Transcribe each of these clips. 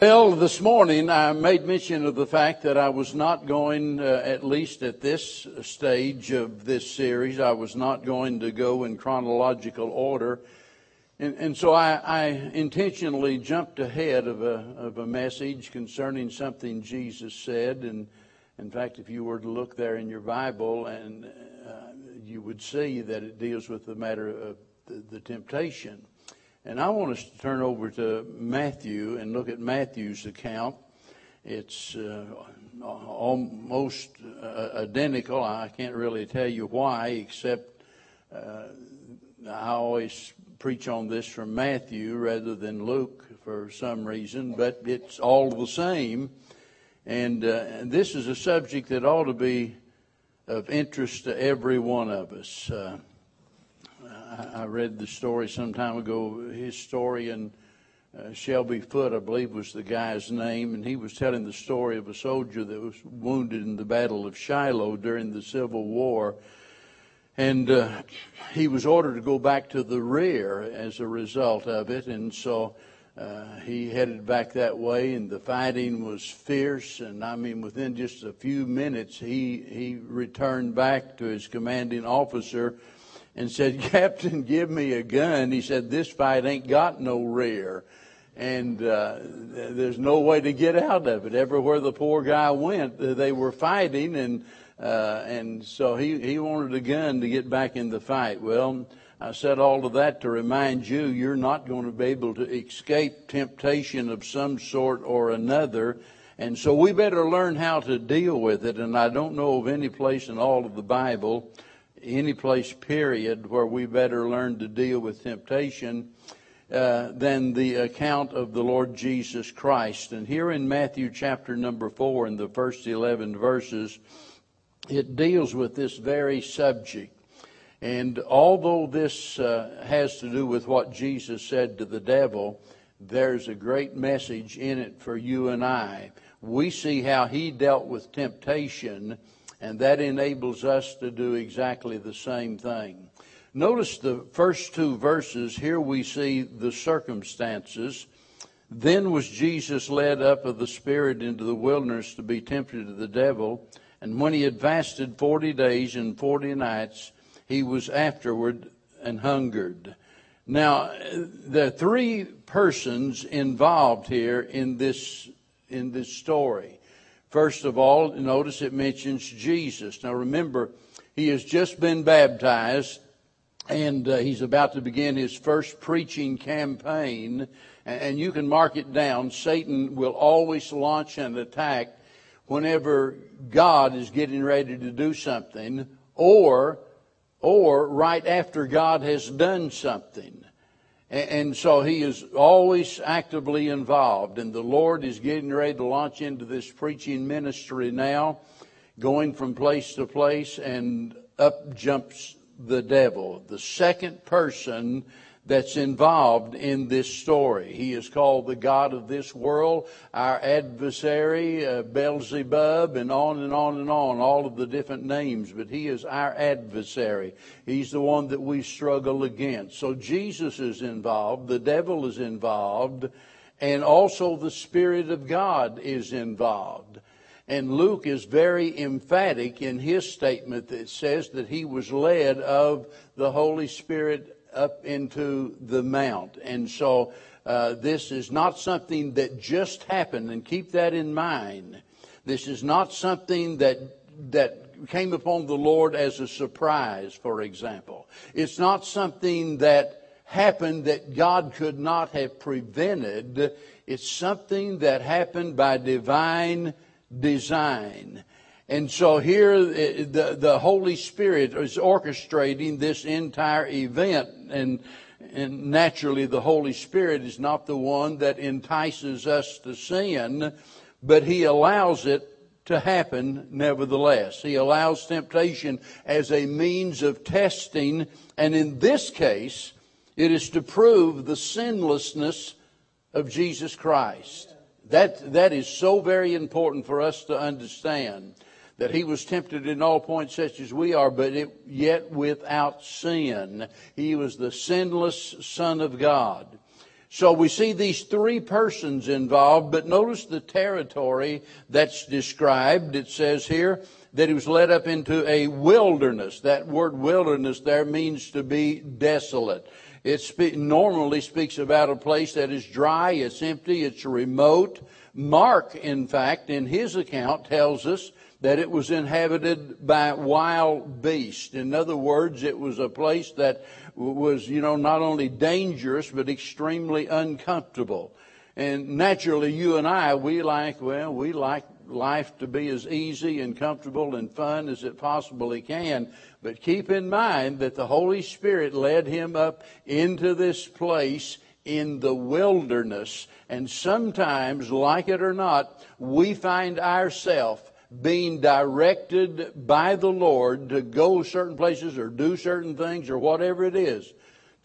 Well, this morning I made mention of the fact that I was not going, uh, at least at this stage of this series, I was not going to go in chronological order. And, and so I, I, intentionally jumped ahead of a, of a message concerning something Jesus said. And in fact, if you were to look there in your Bible, and uh, you would see that it deals with the matter of the, the temptation. And I want us to turn over to Matthew and look at Matthew's account. It's uh, almost uh, identical. I can't really tell you why, except uh, I always preach on this from Matthew rather than Luke for some reason, but it's all the same. And, uh, and this is a subject that ought to be of interest to every one of us. I read the story some time ago. Historian uh, Shelby Foote, I believe, was the guy's name, and he was telling the story of a soldier that was wounded in the Battle of Shiloh during the Civil War. And uh, he was ordered to go back to the rear as a result of it, and so uh, he headed back that way, and the fighting was fierce. And I mean, within just a few minutes, he he returned back to his commanding officer and said, Captain, give me a gun. He said, This fight ain't got no rear. And uh, there's no way to get out of it. Everywhere the poor guy went, they were fighting, and uh, and so he, he wanted a gun to get back in the fight. Well, I said all of that to remind you you're not going to be able to escape temptation of some sort or another. And so we better learn how to deal with it. And I don't know of any place in all of the Bible any place, period, where we better learn to deal with temptation uh, than the account of the Lord Jesus Christ. And here in Matthew chapter number four, in the first 11 verses, it deals with this very subject. And although this uh, has to do with what Jesus said to the devil, there's a great message in it for you and I. We see how he dealt with temptation and that enables us to do exactly the same thing. Notice the first two verses. Here we see the circumstances. Then was Jesus led up of the Spirit into the wilderness to be tempted of the devil. And when he had fasted forty days and forty nights, he was afterward and hungered. Now, are three persons involved here in this, in this story. First of all, notice it mentions Jesus. Now remember, he has just been baptized and uh, he's about to begin his first preaching campaign. And you can mark it down. Satan will always launch an attack whenever God is getting ready to do something or, or right after God has done something. And so he is always actively involved. And the Lord is getting ready to launch into this preaching ministry now, going from place to place, and up jumps the devil. The second person that's involved in this story. He is called the God of this world, our adversary, uh, Beelzebub, and on and on and on, all of the different names, but he is our adversary. He's the one that we struggle against. So Jesus is involved, the devil is involved, and also the Spirit of God is involved. And Luke is very emphatic in his statement that says that he was led of the Holy Spirit up into the mount. And so uh, this is not something that just happened, and keep that in mind. This is not something that that came upon the Lord as a surprise, for example. It's not something that happened that God could not have prevented. It's something that happened by divine design. And so here uh, the, the Holy Spirit is orchestrating this entire event. And, and naturally, the Holy Spirit is not the one that entices us to sin, but He allows it to happen nevertheless. He allows temptation as a means of testing, and in this case, it is to prove the sinlessness of Jesus Christ. That, that is so very important for us to understand that he was tempted in all points such as we are, but it, yet without sin. He was the sinless Son of God. So we see these three persons involved, but notice the territory that's described. It says here that he was led up into a wilderness. That word wilderness there means to be desolate. It spe- normally speaks about a place that is dry, it's empty, it's remote. Mark, in fact, in his account tells us that it was inhabited by wild beasts. In other words, it was a place that was, you know, not only dangerous, but extremely uncomfortable. And naturally, you and I, we like, well, we like life to be as easy and comfortable and fun as it possibly can. But keep in mind that the Holy Spirit led him up into this place in the wilderness. And sometimes, like it or not, we find ourselves being directed by the Lord to go certain places or do certain things or whatever it is,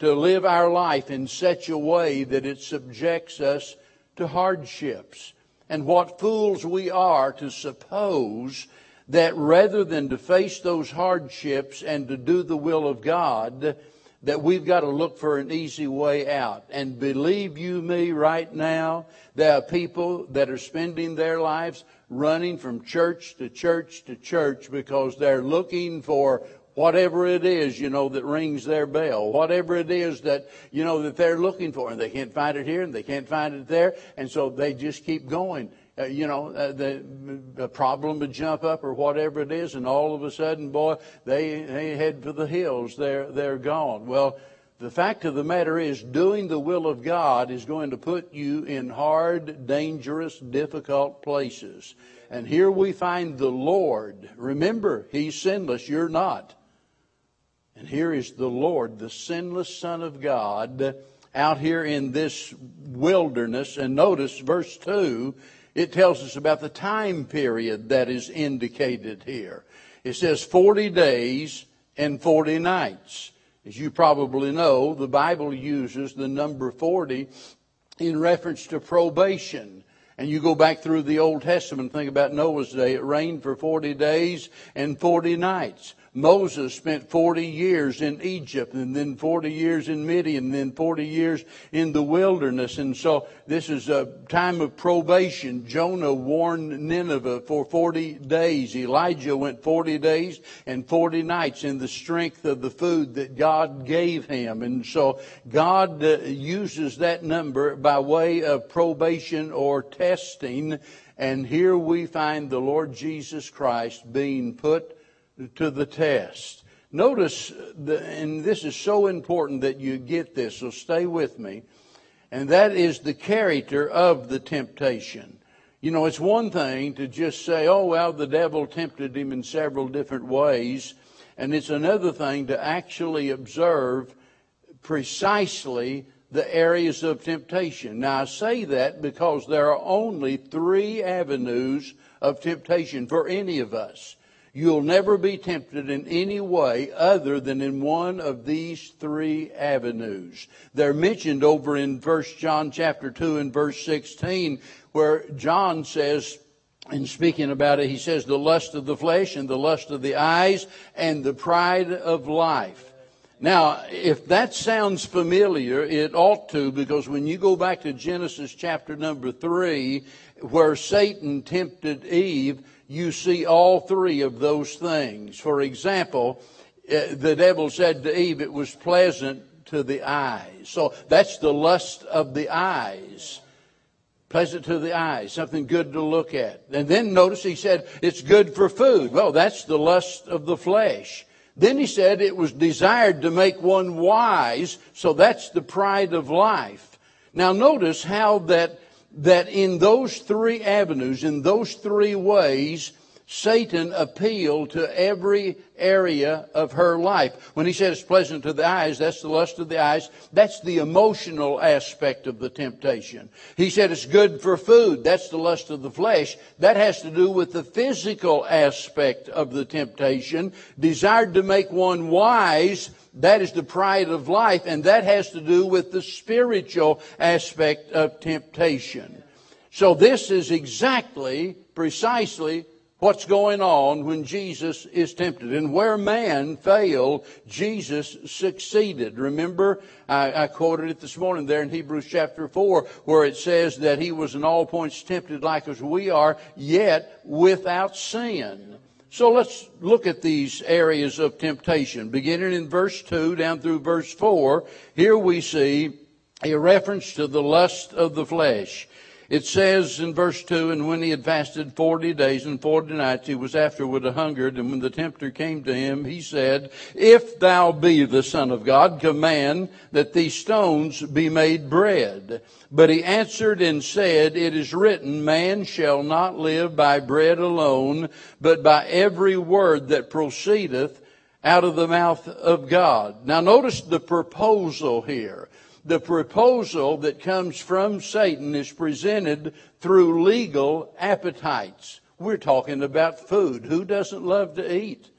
to live our life in such a way that it subjects us to hardships. And what fools we are to suppose that rather than to face those hardships and to do the will of God, that we've got to look for an easy way out. And believe you me right now, there are people that are spending their lives running from church to church to church because they're looking for whatever it is, you know, that rings their bell, whatever it is that, you know, that they're looking for, and they can't find it here and they can't find it there, and so they just keep going. Uh, you know, uh, the, the problem would jump up or whatever it is, and all of a sudden, boy, they, they head for the hills. They're, they're gone. Well, the fact of the matter is, doing the will of God is going to put you in hard, dangerous, difficult places. And here we find the Lord. Remember, He's sinless, you're not. And here is the Lord, the sinless Son of God, out here in this wilderness. And notice verse 2, it tells us about the time period that is indicated here. It says 40 days and 40 nights. As you probably know, the Bible uses the number 40 in reference to probation. And you go back through the Old Testament, think about Noah's day. It rained for 40 days and 40 nights. Moses spent 40 years in Egypt and then 40 years in Midian and then 40 years in the wilderness. And so this is a time of probation. Jonah warned Nineveh for 40 days. Elijah went 40 days and 40 nights in the strength of the food that God gave him. And so God uh, uses that number by way of probation or testing. And here we find the Lord Jesus Christ being put to the test. Notice, the, and this is so important that you get this, so stay with me, and that is the character of the temptation. You know, it's one thing to just say, oh, well, the devil tempted him in several different ways, and it's another thing to actually observe precisely the areas of temptation. Now, I say that because there are only three avenues of temptation for any of us. You'll never be tempted in any way other than in one of these three avenues. They're mentioned over in 1 John chapter 2 and verse 16 where John says, in speaking about it, he says the lust of the flesh and the lust of the eyes and the pride of life. Now, if that sounds familiar, it ought to, because when you go back to Genesis chapter number three, where Satan tempted Eve, you see all three of those things. For example, uh, the devil said to Eve, it was pleasant to the eyes. So that's the lust of the eyes. Pleasant to the eyes, something good to look at. And then notice he said it's good for food. Well, that's the lust of the flesh. Then he said it was desired to make one wise, so that's the pride of life. Now notice how that that in those three avenues, in those three ways, Satan appealed to every area of her life. When he said it's pleasant to the eyes, that's the lust of the eyes. That's the emotional aspect of the temptation. He said it's good for food. That's the lust of the flesh. That has to do with the physical aspect of the temptation. Desired to make one wise. That is the pride of life, and that has to do with the spiritual aspect of temptation. So this is exactly, precisely what's going on when Jesus is tempted. And where man failed, Jesus succeeded. Remember, I, I, quoted it this morning there in Hebrews chapter 4, where it says that he was in all points tempted like as we are, yet without sin. So let's look at these areas of temptation. Beginning in verse 2 down through verse 4, here we see a reference to the lust of the flesh. It says in verse 2, And when he had fasted forty days and forty nights, he was afterward a hungered. And when the tempter came to him, he said, If thou be the Son of God, command that these stones be made bread. But he answered and said, It is written, Man shall not live by bread alone, but by every word that proceedeth out of the mouth of God. Now notice the proposal here the proposal that comes from Satan is presented through legal appetites. We're talking about food. Who doesn't love to eat?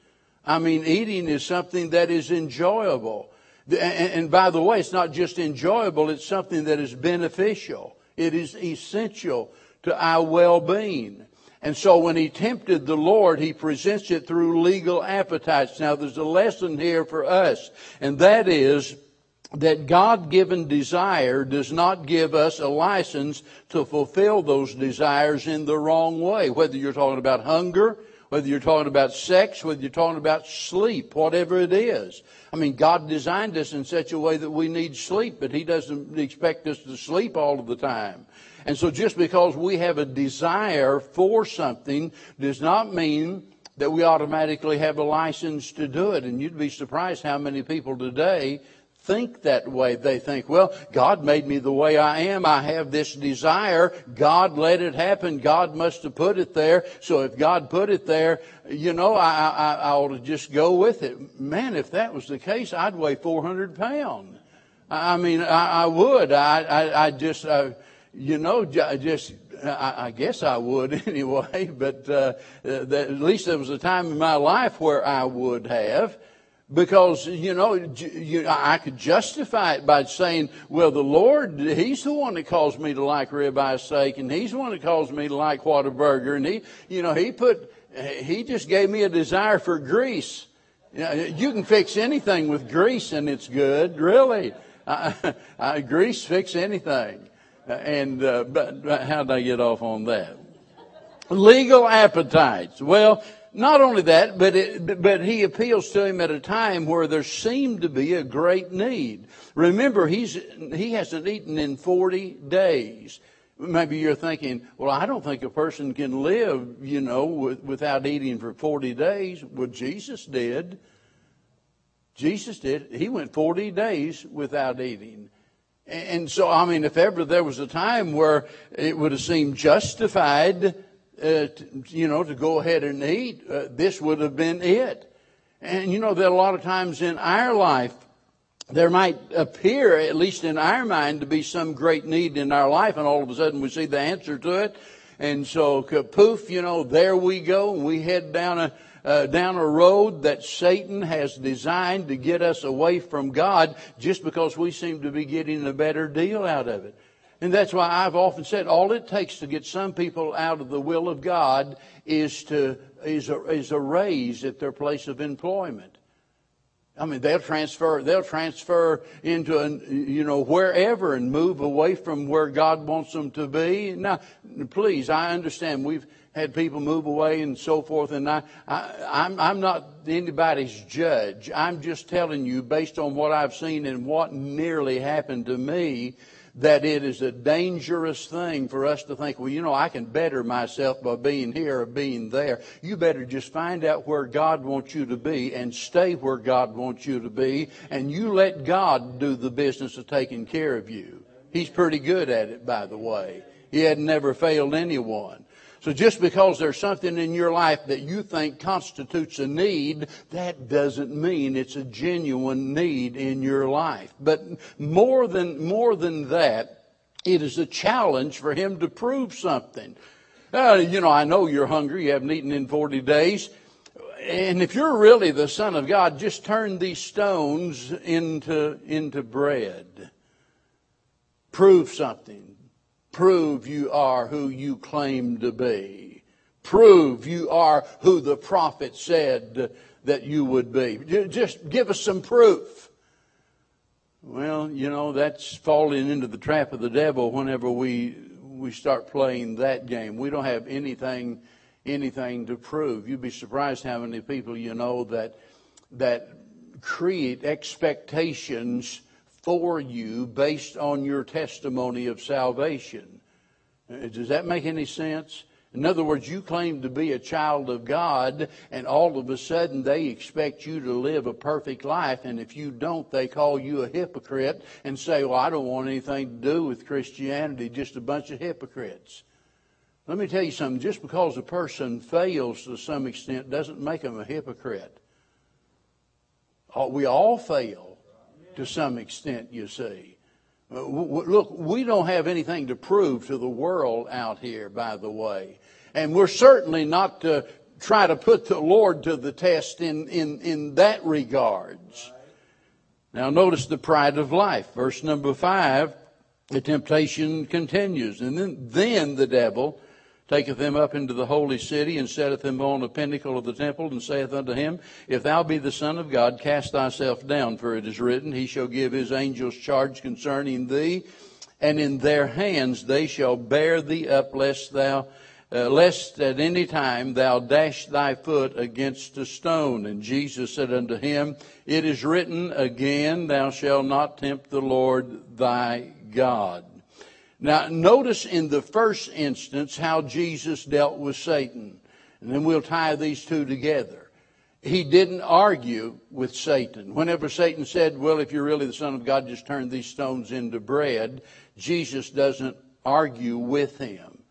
I mean, eating is something that is enjoyable. And by the way, it's not just enjoyable, it's something that is beneficial. It is essential to our well-being. And so when he tempted the Lord, he presents it through legal appetites. Now there's a lesson here for us, and that is that God given desire does not give us a license to fulfill those desires in the wrong way. Whether you're talking about hunger, whether you're talking about sex, whether you're talking about sleep, whatever it is. I mean, God designed us in such a way that we need sleep, but He doesn't expect us to sleep all of the time. And so just because we have a desire for something does not mean that we automatically have a license to do it. And you'd be surprised how many people today think that way. They think, well, God made me the way I am. I have this desire. God let it happen. God must have put it there. So if God put it there, you know, I, I, I ought to just go with it. Man, if that was the case, I'd weigh 400 pounds. I mean, I, I would. I, I, I just, uh, you know, just, I, I, guess I would anyway, but uh, at least there was a time in my life where I would have because you know you, I could justify it by saying, "Well, the Lord, He's the one that caused me to like ribeye steak, and He's the one that caused me to like Whataburger, and He, you know, He put, He just gave me a desire for grease. You, know, you can fix anything with grease, and it's good, really. I, I, grease fix anything. And uh, but, but how did I get off on that? Legal appetites. Well, not only that, but, it, but he appeals to him at a time where there seemed to be a great need. Remember, he's, he hasn't eaten in 40 days. Maybe you're thinking, well, I don't think a person can live, you know, with, without eating for 40 days. Well, Jesus did. Jesus did. He went 40 days without eating. And so, I mean, if ever there was a time where it would have seemed justified uh, you know, to go ahead and eat, uh, this would have been it. And you know that a lot of times in our life, there might appear, at least in our mind, to be some great need in our life, and all of a sudden we see the answer to it. And so, poof, you know, there we go, and we head down a, uh, down a road that Satan has designed to get us away from God just because we seem to be getting a better deal out of it. And that's why I've often said all it takes to get some people out of the will of God is to is a, is a raise at their place of employment. I mean, they'll transfer they'll transfer into a, you know wherever and move away from where God wants them to be. Now, please, I understand we've had people move away and so forth, and I, I I'm I'm not anybody's judge. I'm just telling you based on what I've seen and what nearly happened to me that it is a dangerous thing for us to think, well, you know, I can better myself by being here or being there. You better just find out where God wants you to be and stay where God wants you to be, and you let God do the business of taking care of you. He's pretty good at it, by the way. He had never failed anyone. So just because there's something in your life that you think constitutes a need, that doesn't mean it's a genuine need in your life. But more than, more than that, it is a challenge for him to prove something. Uh, you know, I know you're hungry. You haven't eaten in 40 days. And if you're really the Son of God, just turn these stones into, into bread. Prove something prove you are who you claim to be. prove you are who the prophet said that you would be. Just give us some proof. Well, you know, that's falling into the trap of the devil whenever we we start playing that game. We don't have anything anything to prove. You'd be surprised how many people you know that that create expectations for you based on your testimony of salvation. Uh, does that make any sense? In other words, you claim to be a child of God, and all of a sudden they expect you to live a perfect life, and if you don't, they call you a hypocrite and say, Well, I don't want anything to do with Christianity, just a bunch of hypocrites. Let me tell you something just because a person fails to some extent doesn't make them a hypocrite. We all fail to some extent, you see. Uh, look, we don't have anything to prove to the world out here, by the way. And we're certainly not to try to put the Lord to the test in, in, in that regards. Now notice the pride of life. Verse number five, the temptation continues. And then, then the devil taketh him up into the holy city and setteth him on the pinnacle of the temple and saith unto him, If thou be the Son of God, cast thyself down, for it is written, He shall give his angels charge concerning thee, and in their hands they shall bear thee up, lest thou uh, lest at any time thou dash thy foot against a stone. And Jesus said unto him, It is written again, Thou shalt not tempt the Lord thy God. Now, notice in the first instance how Jesus dealt with Satan. And then we'll tie these two together. He didn't argue with Satan. Whenever Satan said, Well, if you're really the Son of God, just turn these stones into bread, Jesus doesn't argue with him.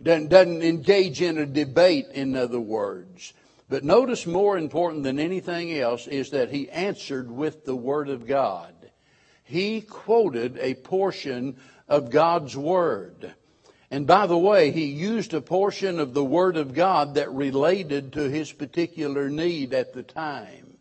Doesn't, doesn't engage in a debate, in other words. But notice more important than anything else is that he answered with the Word of God. He quoted a portion of God's Word. And by the way, he used a portion of the Word of God that related to his particular need at the time.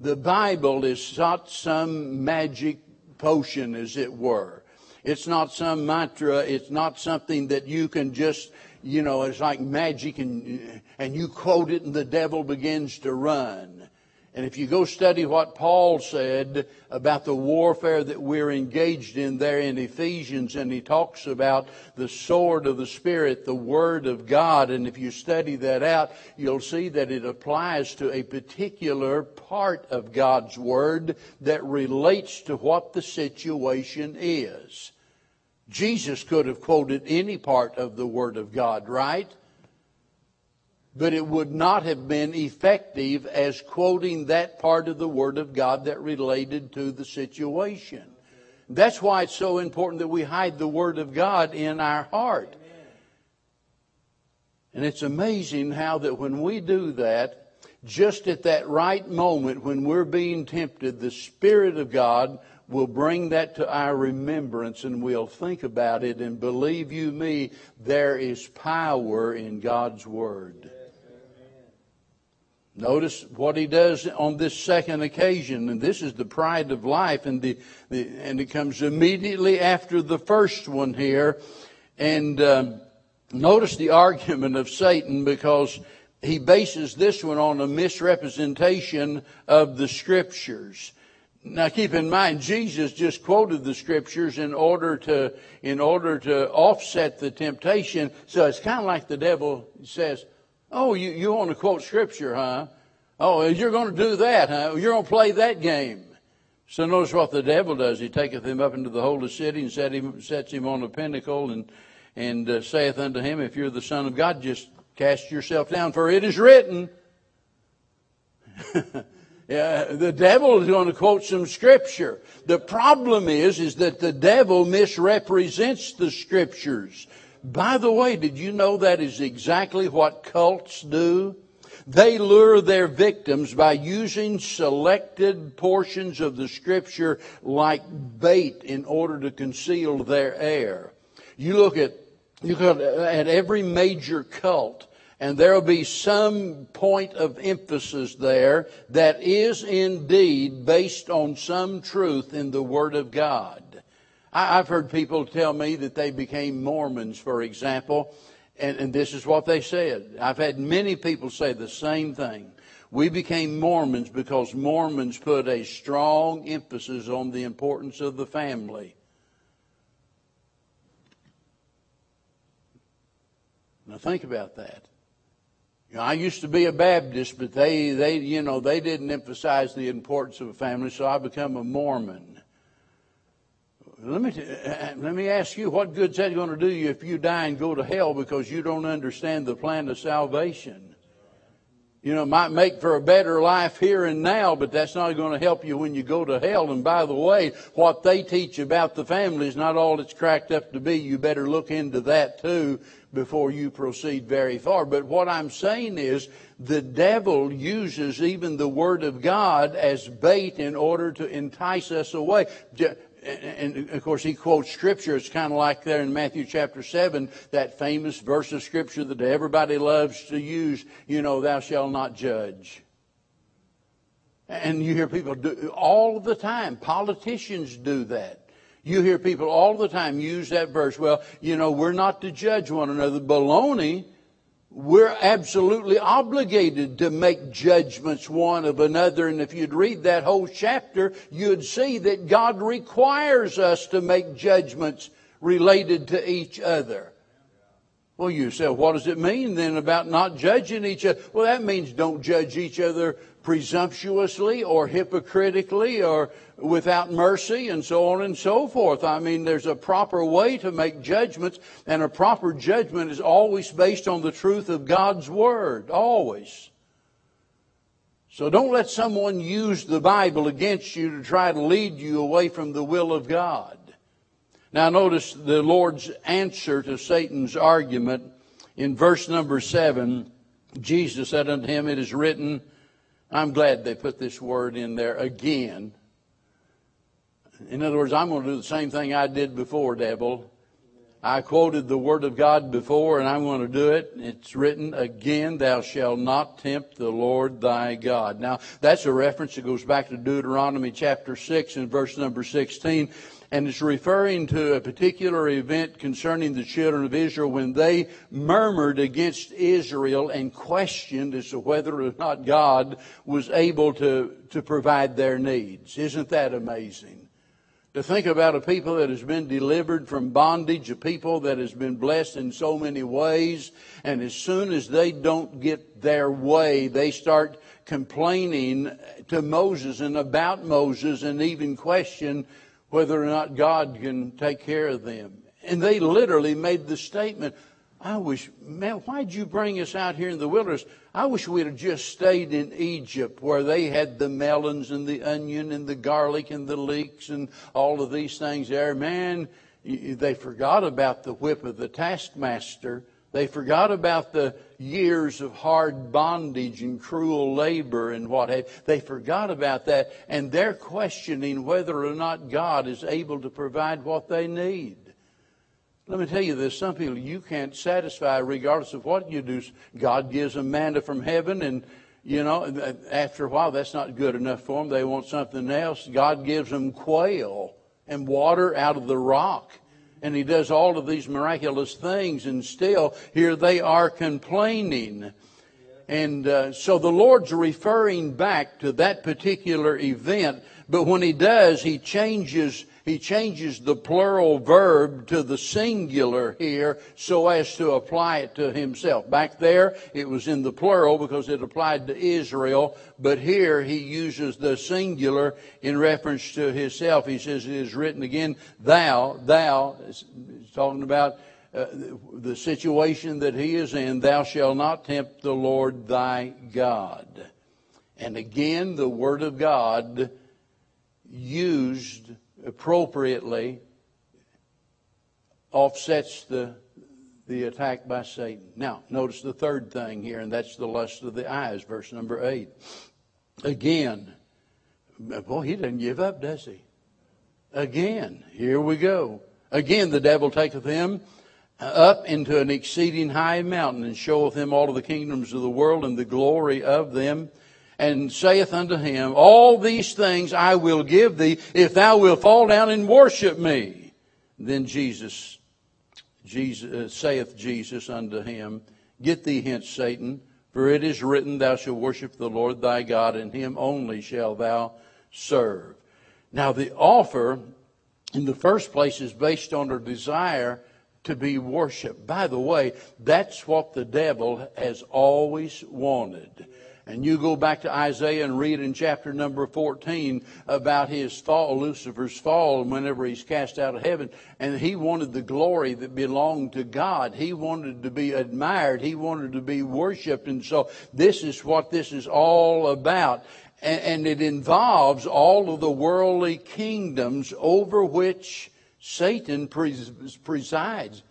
The Bible is not some magic potion, as it were. It's not some mantra. It's not something that you can just, you know, it's like magic and, and you quote it and the devil begins to run. And if you go study what Paul said about the warfare that we're engaged in there in Ephesians, and he talks about the sword of the Spirit, the Word of God, and if you study that out, you'll see that it applies to a particular part of God's Word that relates to what the situation is. Jesus could have quoted any part of the Word of God, right? But it would not have been effective as quoting that part of the Word of God that related to the situation. That's why it's so important that we hide the Word of God in our heart. And it's amazing how that when we do that, just at that right moment when we're being tempted, the Spirit of God we'll bring that to our remembrance and we'll think about it and believe you me, there is power in God's Word. Notice what he does on this second occasion, and this is the pride of life, and the, the and it comes immediately after the first one here. And um, notice the argument of Satan because he bases this one on a misrepresentation of the scriptures. Now keep in mind, Jesus just quoted the scriptures in order to, in order to offset the temptation. So it's kind of like the devil says, Oh, you, you want to quote scripture, huh? Oh, you're going to do that, huh? You're going to play that game. So notice what the devil does. He taketh him up into the holy city and set him, sets him on a pinnacle and, and uh, saith unto him, If you're the Son of God, just cast yourself down, for it is written. Yeah, the devil is going to quote some scripture. The problem is, is that the devil misrepresents the scriptures. By the way, did you know that is exactly what cults do? They lure their victims by using selected portions of the scripture like bait in order to conceal their error. You look at, you look at every major cult and there will be some point of emphasis there that is indeed based on some truth in the Word of God. I've heard people tell me that they became Mormons, for example, And, and this is what they said. I've had many people say the same thing. We became Mormons because Mormons put a strong emphasis on the importance of the family. Now think about that. You know, I used to be a Baptist, but they, they, you know, they didn't emphasize the importance of a family, so I become a Mormon. Let me, let me ask you, what good's that going to do you if you die and go to hell because you don't understand the plan of salvation? You know, it might make for a better life here and now, but that's not going to help you when you go to hell. And by the way, what they teach about the family is not all it's cracked up to be. You better look into that too before you proceed very far. But what I'm saying is the devil uses even the Word of God as bait in order to entice us away and of course he quotes scripture. It's kind of like there in Matthew chapter 7, that famous verse of scripture that everybody loves to use, you know, thou shalt not judge. And you hear people do all the time. Politicians do that. You hear people all the time use that verse. Well, you know, we're not to judge one another. Baloney we're absolutely obligated to make judgments one of another. And if you'd read that whole chapter, you'd see that God requires us to make judgments related to each other. Well, you say, what does it mean then about not judging each other? Well, that means don't judge each other presumptuously or hypocritically or without mercy and so on and so forth. I mean, there's a proper way to make judgments, and a proper judgment is always based on the truth of God's Word. Always. So don't let someone use the Bible against you to try to lead you away from the will of God. Now notice the Lord's answer to Satan's argument in verse number seven. Jesus said unto him, It is written, I'm glad they put this word in there again. In other words, I'm going to do the same thing I did before, devil. I quoted the word of God before, and I'm going to do it. It's written again, thou shalt not tempt the Lord thy God. Now, that's a reference that goes back to Deuteronomy chapter 6 and verse number 16 and it's referring to a particular event concerning the children of Israel when they murmured against Israel and questioned as to whether or not God was able to, to provide their needs. Isn't that amazing? To think about a people that has been delivered from bondage, a people that has been blessed in so many ways, and as soon as they don't get their way, they start complaining to Moses and about Moses and even question whether or not God can take care of them. And they literally made the statement, I wish, man, why'd you bring us out here in the wilderness? I wish we'd have just stayed in Egypt where they had the melons and the onion and the garlic and the leeks and all of these things there. Man, they forgot about the whip of the taskmaster they forgot about the years of hard bondage and cruel labor and what have They forgot about that, and they're questioning whether or not God is able to provide what they need. Let me tell you this some people you can't satisfy regardless of what you do. God gives them manna from heaven, and you know, after a while, that's not good enough for them. They want something else. God gives them quail and water out of the rock and he does all of these miraculous things, and still here they are complaining. And uh, so the Lord's referring back to that particular event, but when he does, he changes he changes the plural verb to the singular here so as to apply it to himself. Back there, it was in the plural because it applied to Israel, but here he uses the singular in reference to himself. He says, It is written again, Thou, thou, talking about uh, the situation that he is in, Thou shalt not tempt the Lord thy God. And again, the Word of God used appropriately offsets the, the attack by Satan. Now, notice the third thing here, and that's the lust of the eyes, verse number 8. Again, boy, he doesn't give up, does he? Again, here we go. Again, the devil taketh him up into an exceeding high mountain and showeth him all of the kingdoms of the world and the glory of them and saith unto him, All these things I will give thee if thou wilt fall down and worship me. Then Jesus, Jesus, uh, saith Jesus unto him, Get thee hence, Satan, for it is written, Thou shalt worship the Lord thy God, and him only shalt thou serve. Now, the offer, in the first place, is based on a desire to be worshiped. By the way, that's what the devil has always wanted. And you go back to Isaiah and read in chapter number 14 about his fall, Lucifer's fall, whenever he's cast out of heaven. And he wanted the glory that belonged to God. He wanted to be admired. He wanted to be worshiped. And so this is what this is all about. And, and it involves all of the worldly kingdoms over which Satan presides.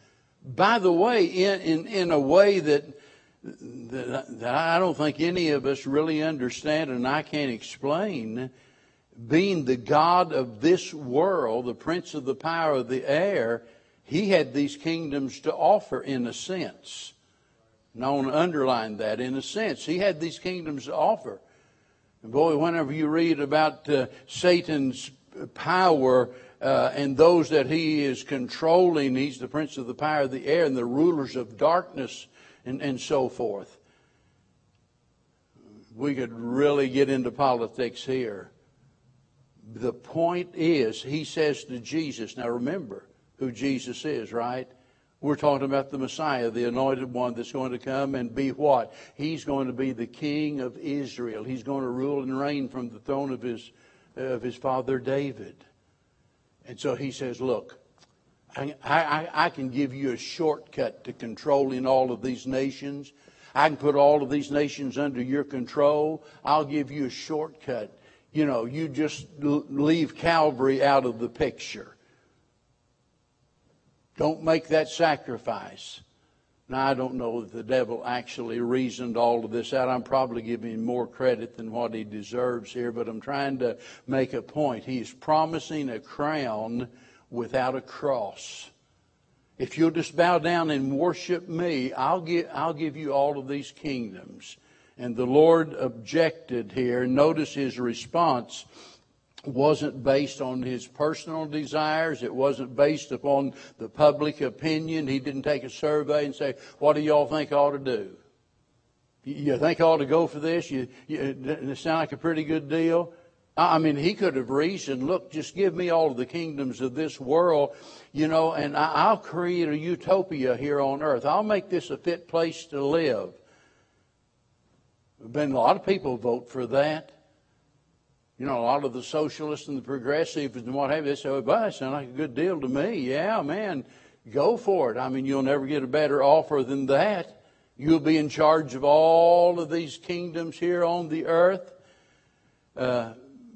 By the way, in, in, in a way that that, I don't think any of us really understand and I can't explain, being the God of this world, the prince of the power of the air, he had these kingdoms to offer in a sense. And I want to underline that in a sense. He had these kingdoms to offer. And boy, whenever you read about uh, Satan's power uh, and those that he is controlling, he's the prince of the power of the air and the rulers of darkness and, and so forth. We could really get into politics here. The point is, he says to Jesus, now remember who Jesus is, right? We're talking about the Messiah, the anointed one that's going to come and be what? He's going to be the king of Israel. He's going to rule and reign from the throne of his, of his father David. And so he says, look, I, I, I can give you a shortcut to controlling all of these nations. I can put all of these nations under your control. I'll give you a shortcut. You know, you just leave Calvary out of the picture. Don't make that sacrifice. Now, I don't know that the devil actually reasoned all of this out. I'm probably giving him more credit than what he deserves here, but I'm trying to make a point. He's promising a crown without a cross. If you'll just bow down and worship me, I'll give, I'll give you all of these kingdoms. And the Lord objected here. Notice his response wasn't based on his personal desires. It wasn't based upon the public opinion. He didn't take a survey and say, what do y'all think I ought to do? You think I ought to go for this? You, you, it sound like a pretty good deal? I mean, he could have reasoned, look, just give me all of the kingdoms of this world, you know, and I'll create a utopia here on earth. I'll make this a fit place to live. Been a lot of people vote for that. You know, a lot of the socialists and the progressives and what have you, they say, well, that sounds like a good deal to me. Yeah, man, go for it. I mean, you'll never get a better offer than that. You'll be in charge of all of these kingdoms here on the earth. Uh,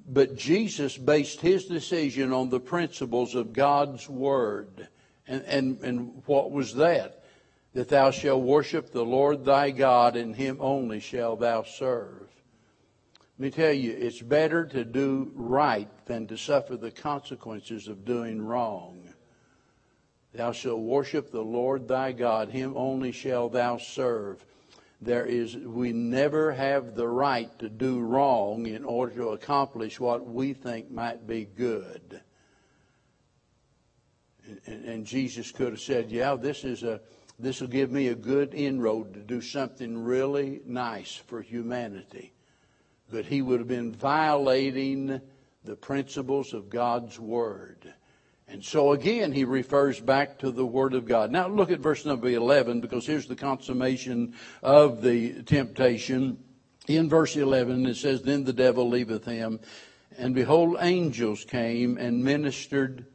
but Jesus based his decision on the principles of God's Word. And, and, and what was that? That thou shalt worship the Lord thy God, and him only shalt thou serve. Let me tell you, it's better to do right than to suffer the consequences of doing wrong. Thou shalt worship the Lord thy God, him only shalt thou serve there is we never have the right to do wrong in order to accomplish what we think might be good. And, and jesus could have said yeah this is a this will give me a good inroad to do something really nice for humanity. But he would have been violating the principles of god's word and so again, he refers back to the Word of God. Now look at verse number 11 because here's the consummation of the temptation. In verse 11, it says, Then the devil leaveth him, and behold, angels came and ministered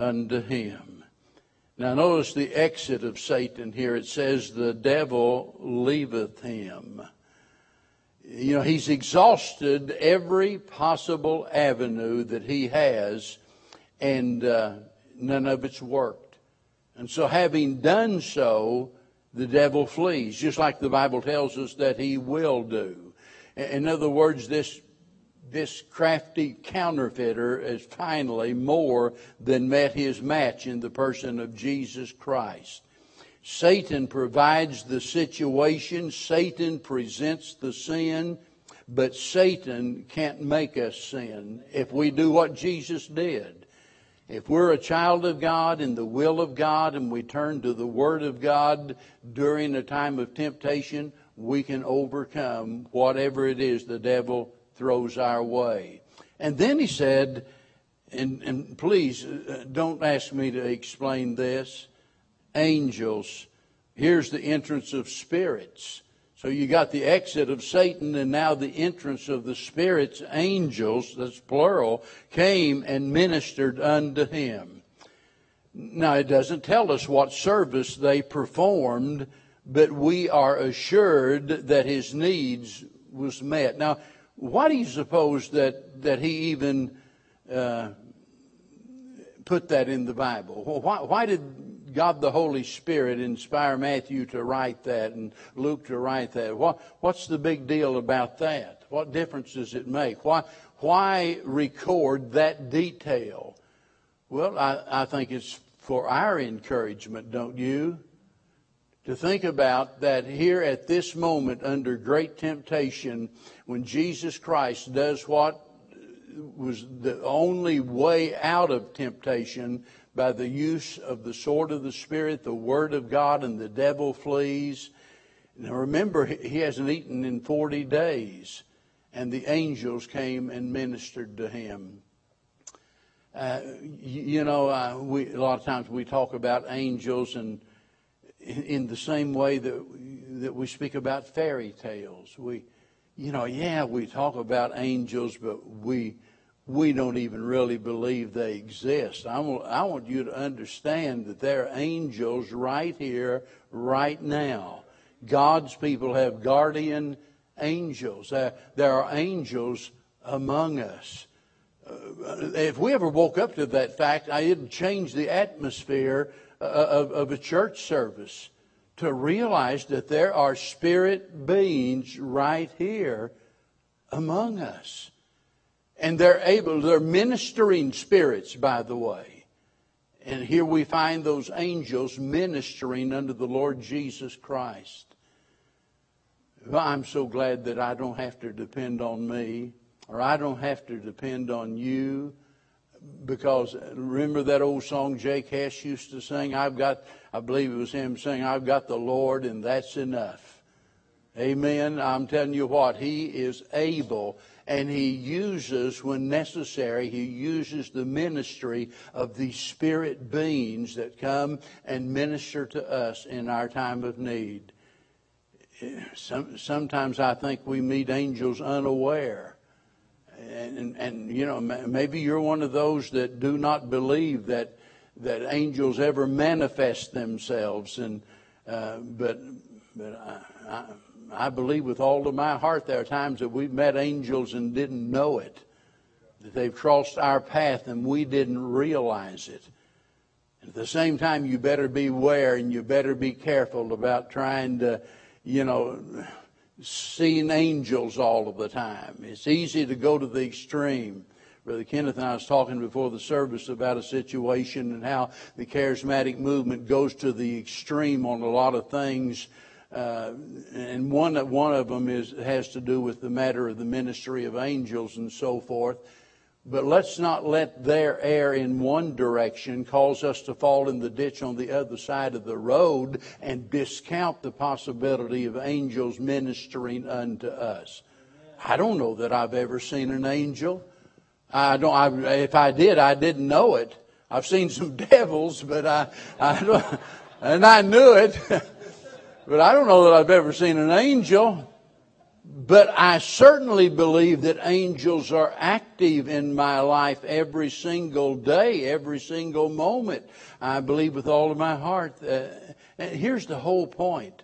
unto him. Now notice the exit of Satan here. It says, The devil leaveth him. You know, he's exhausted every possible avenue that he has and uh, none of it's worked. And so, having done so, the devil flees, just like the Bible tells us that he will do. In other words, this this crafty counterfeiter has finally more than met his match in the person of Jesus Christ. Satan provides the situation, Satan presents the sin, but Satan can't make us sin if we do what Jesus did. If we're a child of God in the will of God and we turn to the Word of God during a time of temptation, we can overcome whatever it is the devil throws our way. And then he said, and, and please uh, don't ask me to explain this, angels. Here's the entrance of spirits. So you got the exit of Satan and now the entrance of the spirits, angels, that's plural, came and ministered unto him. Now it doesn't tell us what service they performed, but we are assured that his needs was met. Now, why do you suppose that, that he even uh, put that in the Bible? Why, why did God the Holy Spirit inspire Matthew to write that and Luke to write that? What, what's the big deal about that? What difference does it make? Why, why record that detail? Well, I, I think it's for our encouragement, don't you? To think about that here at this moment under great temptation, when Jesus Christ does what was the only way out of temptation by the use of the sword of the Spirit, the Word of God, and the devil flees. Now remember, he hasn't eaten in 40 days, and the angels came and ministered to him. Uh, you know, uh, we, a lot of times we talk about angels and in, in the same way that, that we speak about fairy tales. We, you know, yeah, we talk about angels, but we we don't even really believe they exist. I want, I want you to understand that there are angels right here, right now. God's people have guardian angels. There, are angels among us. Uh, if we ever woke up to that fact, I didn't change the atmosphere uh, of, of a church service to realize that there are spirit beings right here among us. And they're able, they're ministering spirits, by the way. And here we find those angels ministering unto the Lord Jesus Christ. Well, I'm so glad that I don't have to depend on me, or I don't have to depend on you, because remember that old song Jake Hess used to sing? I've got, I believe it was him saying, I've got the Lord and that's enough. Amen. I'm telling you what, He is able and he uses, when necessary, he uses the ministry of these spirit beings that come and minister to us in our time of need. Some, sometimes I think we meet angels unaware. And, and, you know, maybe you're one of those that do not believe that, that angels ever manifest themselves. And, uh, but, but I I believe with all of my heart there are times that we've met angels and didn't know it. That they've crossed our path and we didn't realize it. And at the same time, you better beware and you better be careful about trying to, you know, seeing angels all of the time. It's easy to go to the extreme. Brother Kenneth and I was talking before the service about a situation and how the charismatic movement goes to the extreme on a lot of things Uh, and one one of them is has to do with the matter of the ministry of angels and so forth. But let's not let their err in one direction cause us to fall in the ditch on the other side of the road and discount the possibility of angels ministering unto us. I don't know that I've ever seen an angel. I don't. I, if I did, I didn't know it. I've seen some devils, but I, I don't, and I knew it. But I don't know that I've ever seen an angel. But I certainly believe that angels are active in my life every single day, every single moment. I believe with all of my heart. Uh, here's the whole point.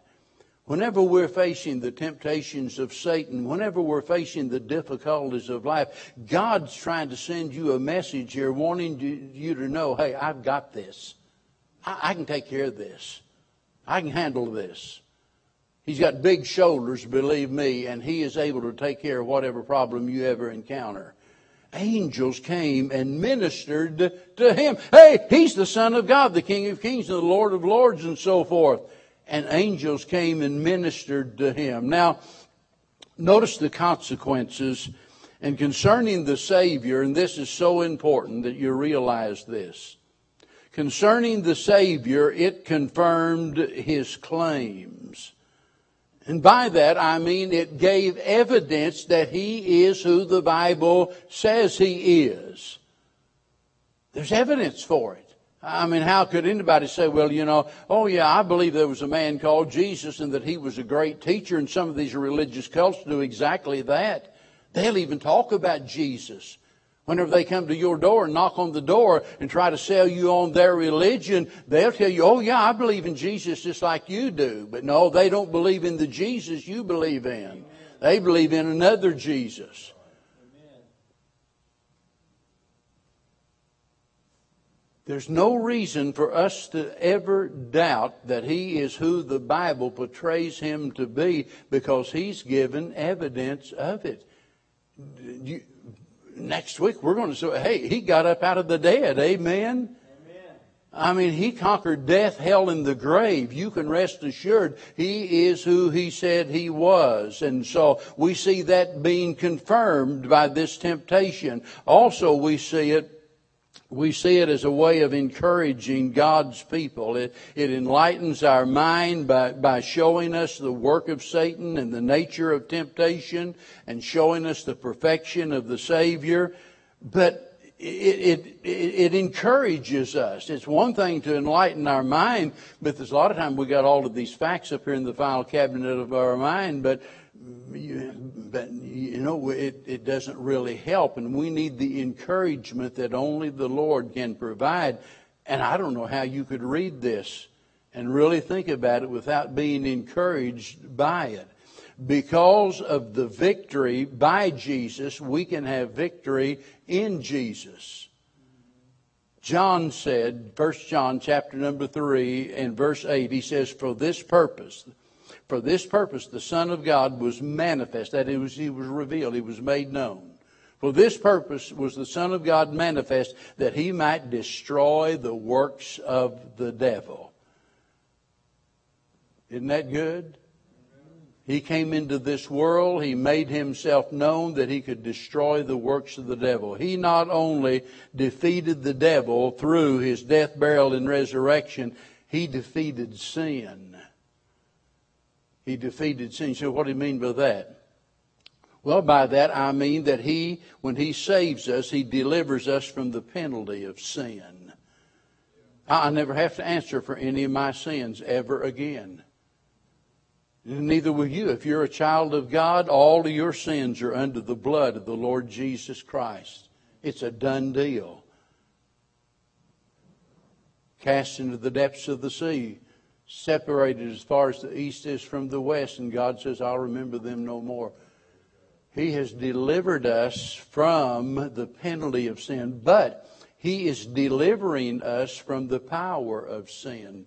Whenever we're facing the temptations of Satan, whenever we're facing the difficulties of life, God's trying to send you a message here wanting you to know, hey, I've got this. I, I can take care of this. I can handle this. He's got big shoulders, believe me, and he is able to take care of whatever problem you ever encounter. Angels came and ministered to him. Hey, he's the Son of God, the King of Kings and the Lord of Lords and so forth. And angels came and ministered to him. Now, notice the consequences And concerning the Savior, and this is so important that you realize this. Concerning the Savior, it confirmed his claims. And by that I mean it gave evidence that he is who the Bible says he is. There's evidence for it. I mean, how could anybody say, well, you know, oh yeah, I believe there was a man called Jesus and that he was a great teacher, and some of these religious cults do exactly that. They'll even talk about Jesus. Whenever they come to your door and knock on the door and try to sell you on their religion, they'll tell you, oh yeah, I believe in Jesus just like you do. But no, they don't believe in the Jesus you believe in. They believe in another Jesus. There's no reason for us to ever doubt that he is who the Bible portrays him to be because he's given evidence of it. Next week we're going to say, hey, he got up out of the dead. Amen. Amen. I mean, he conquered death, hell, and the grave. You can rest assured he is who he said he was. And so we see that being confirmed by this temptation. Also, we see it we see it as a way of encouraging God's people. It, it enlightens our mind by, by showing us the work of Satan and the nature of temptation and showing us the perfection of the Savior. But it, it, it, encourages us. It's one thing to enlighten our mind, but there's a lot of time we got all of these facts up here in the file cabinet of our mind, but but you know it, it doesn't really help. And we need the encouragement that only the lord can provide. And i don't know how you could read this and really think about it without being encouraged by it. Because of the victory by jesus we can have victory in jesus. John said first john chapter number 3 and verse 8 he says for this purpose for this purpose, the Son of God was manifest, that was, he was revealed, he was made known. For this purpose was the Son of God manifest, that he might destroy the works of the devil. Isn't that good? He came into this world. He made himself known that he could destroy the works of the devil. He not only defeated the devil through his death, burial, and resurrection, he defeated sin. He defeated sin. So what do you mean by that? Well, by that I mean that He, when He saves us, He delivers us from the penalty of sin. I never have to answer for any of my sins ever again. Neither will you. If you're a child of God, all of your sins are under the blood of the Lord Jesus Christ. It's a done deal. Cast into the depths of the sea separated as far as the east is from the west, and God says, I'll remember them no more. He has delivered us from the penalty of sin, but He is delivering us from the power of sin.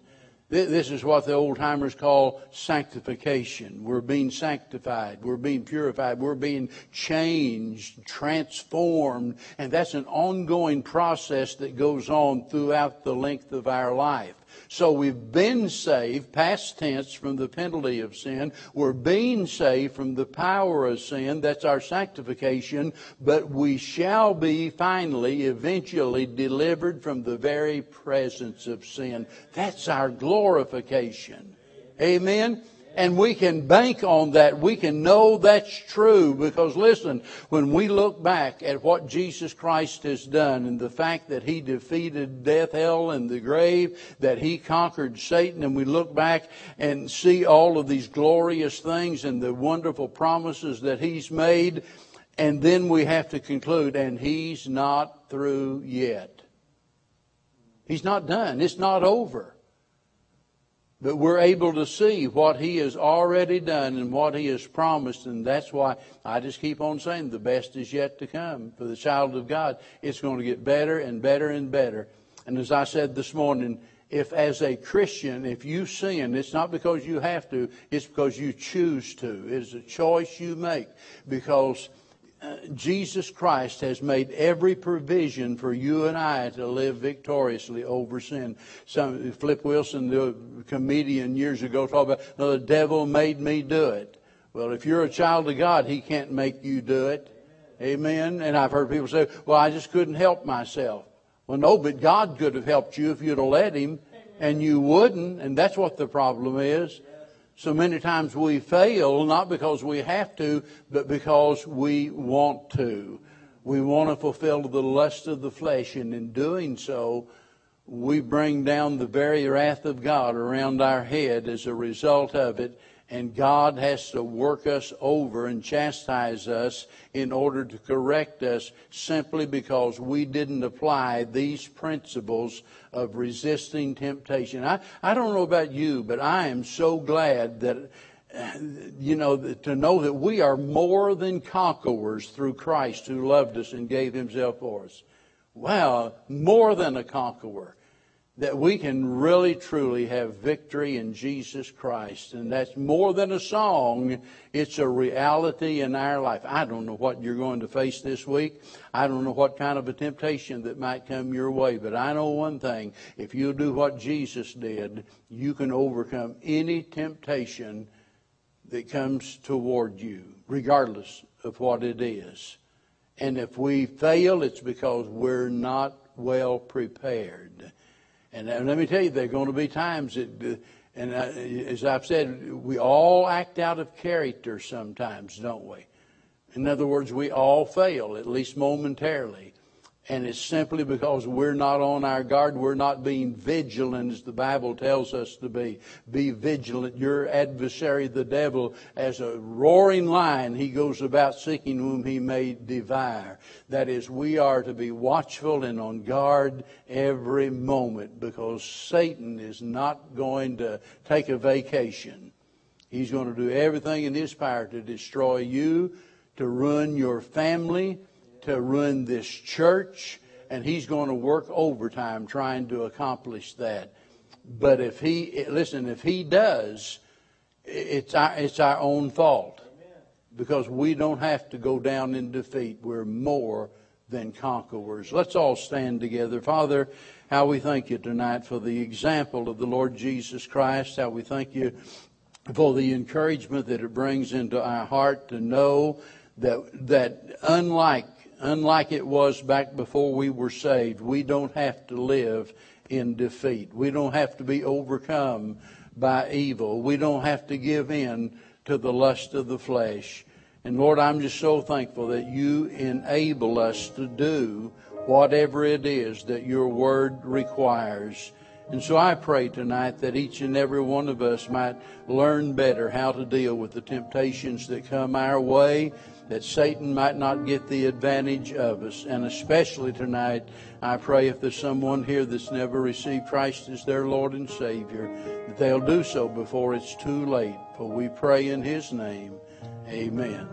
This is what the old timers call sanctification. We're being sanctified. We're being purified. We're being changed, transformed. And that's an ongoing process that goes on throughout the length of our life. So we've been saved, past tense, from the penalty of sin. We're being saved from the power of sin. That's our sanctification. But we shall be finally, eventually delivered from the very presence of sin. That's our glorification. Amen. And we can bank on that. We can know that's true because listen, when we look back at what Jesus Christ has done and the fact that He defeated death, hell, and the grave, that He conquered Satan, and we look back and see all of these glorious things and the wonderful promises that He's made, and then we have to conclude, and He's not through yet. He's not done. It's not over. But we're able to see what He has already done and what He has promised, and that's why I just keep on saying the best is yet to come. For the child of God, it's going to get better and better and better. And as I said this morning, if as a Christian, if you sin, it's not because you have to, it's because you choose to. It's a choice you make. Because Jesus Christ has made every provision for you and I to live victoriously over sin. Some, Flip Wilson, the comedian years ago, talked about no, the devil made me do it. Well, if you're a child of God, he can't make you do it. Amen. And I've heard people say, well, I just couldn't help myself. Well, no, but God could have helped you if you'd have let Him, and you wouldn't, and that's what the problem is. So many times we fail, not because we have to, but because we want to. We want to fulfill the lust of the flesh, and in doing so, we bring down the very wrath of God around our head as a result of it and God has to work us over and chastise us in order to correct us simply because we didn't apply these principles of resisting temptation. I, I don't know about you, but I am so glad that, you know, to know that we are more than conquerors through Christ who loved us and gave himself for us. Wow, more than a conqueror that we can really truly have victory in Jesus Christ. And that's more than a song, it's a reality in our life. I don't know what you're going to face this week. I don't know what kind of a temptation that might come your way, but I know one thing. If you do what Jesus did, you can overcome any temptation that comes toward you, regardless of what it is. And if we fail, it's because we're not well prepared. And let me tell you, there are going to be times that, uh, and as I've said, we all act out of character sometimes, don't we? In other words, we all fail, at least momentarily. And it's simply because we're not on our guard. We're not being vigilant as the Bible tells us to be. Be vigilant. Your adversary, the devil, as a roaring lion, he goes about seeking whom he may devour. That is, we are to be watchful and on guard every moment because Satan is not going to take a vacation. He's going to do everything in his power to destroy you, to ruin your family, to run this church, and he's going to work overtime trying to accomplish that. But if he, listen, if he does, it's our, it's our own fault. Because we don't have to go down in defeat. We're more than conquerors. Let's all stand together. Father, how we thank you tonight for the example of the Lord Jesus Christ. How we thank you for the encouragement that it brings into our heart to know that, that unlike unlike it was back before we were saved, we don't have to live in defeat. We don't have to be overcome by evil. We don't have to give in to the lust of the flesh. And Lord, I'm just so thankful that you enable us to do whatever it is that your word requires. And so I pray tonight that each and every one of us might learn better how to deal with the temptations that come our way that Satan might not get the advantage of us. And especially tonight, I pray if there's someone here that's never received Christ as their Lord and Savior, that they'll do so before it's too late. For we pray in His name. Amen.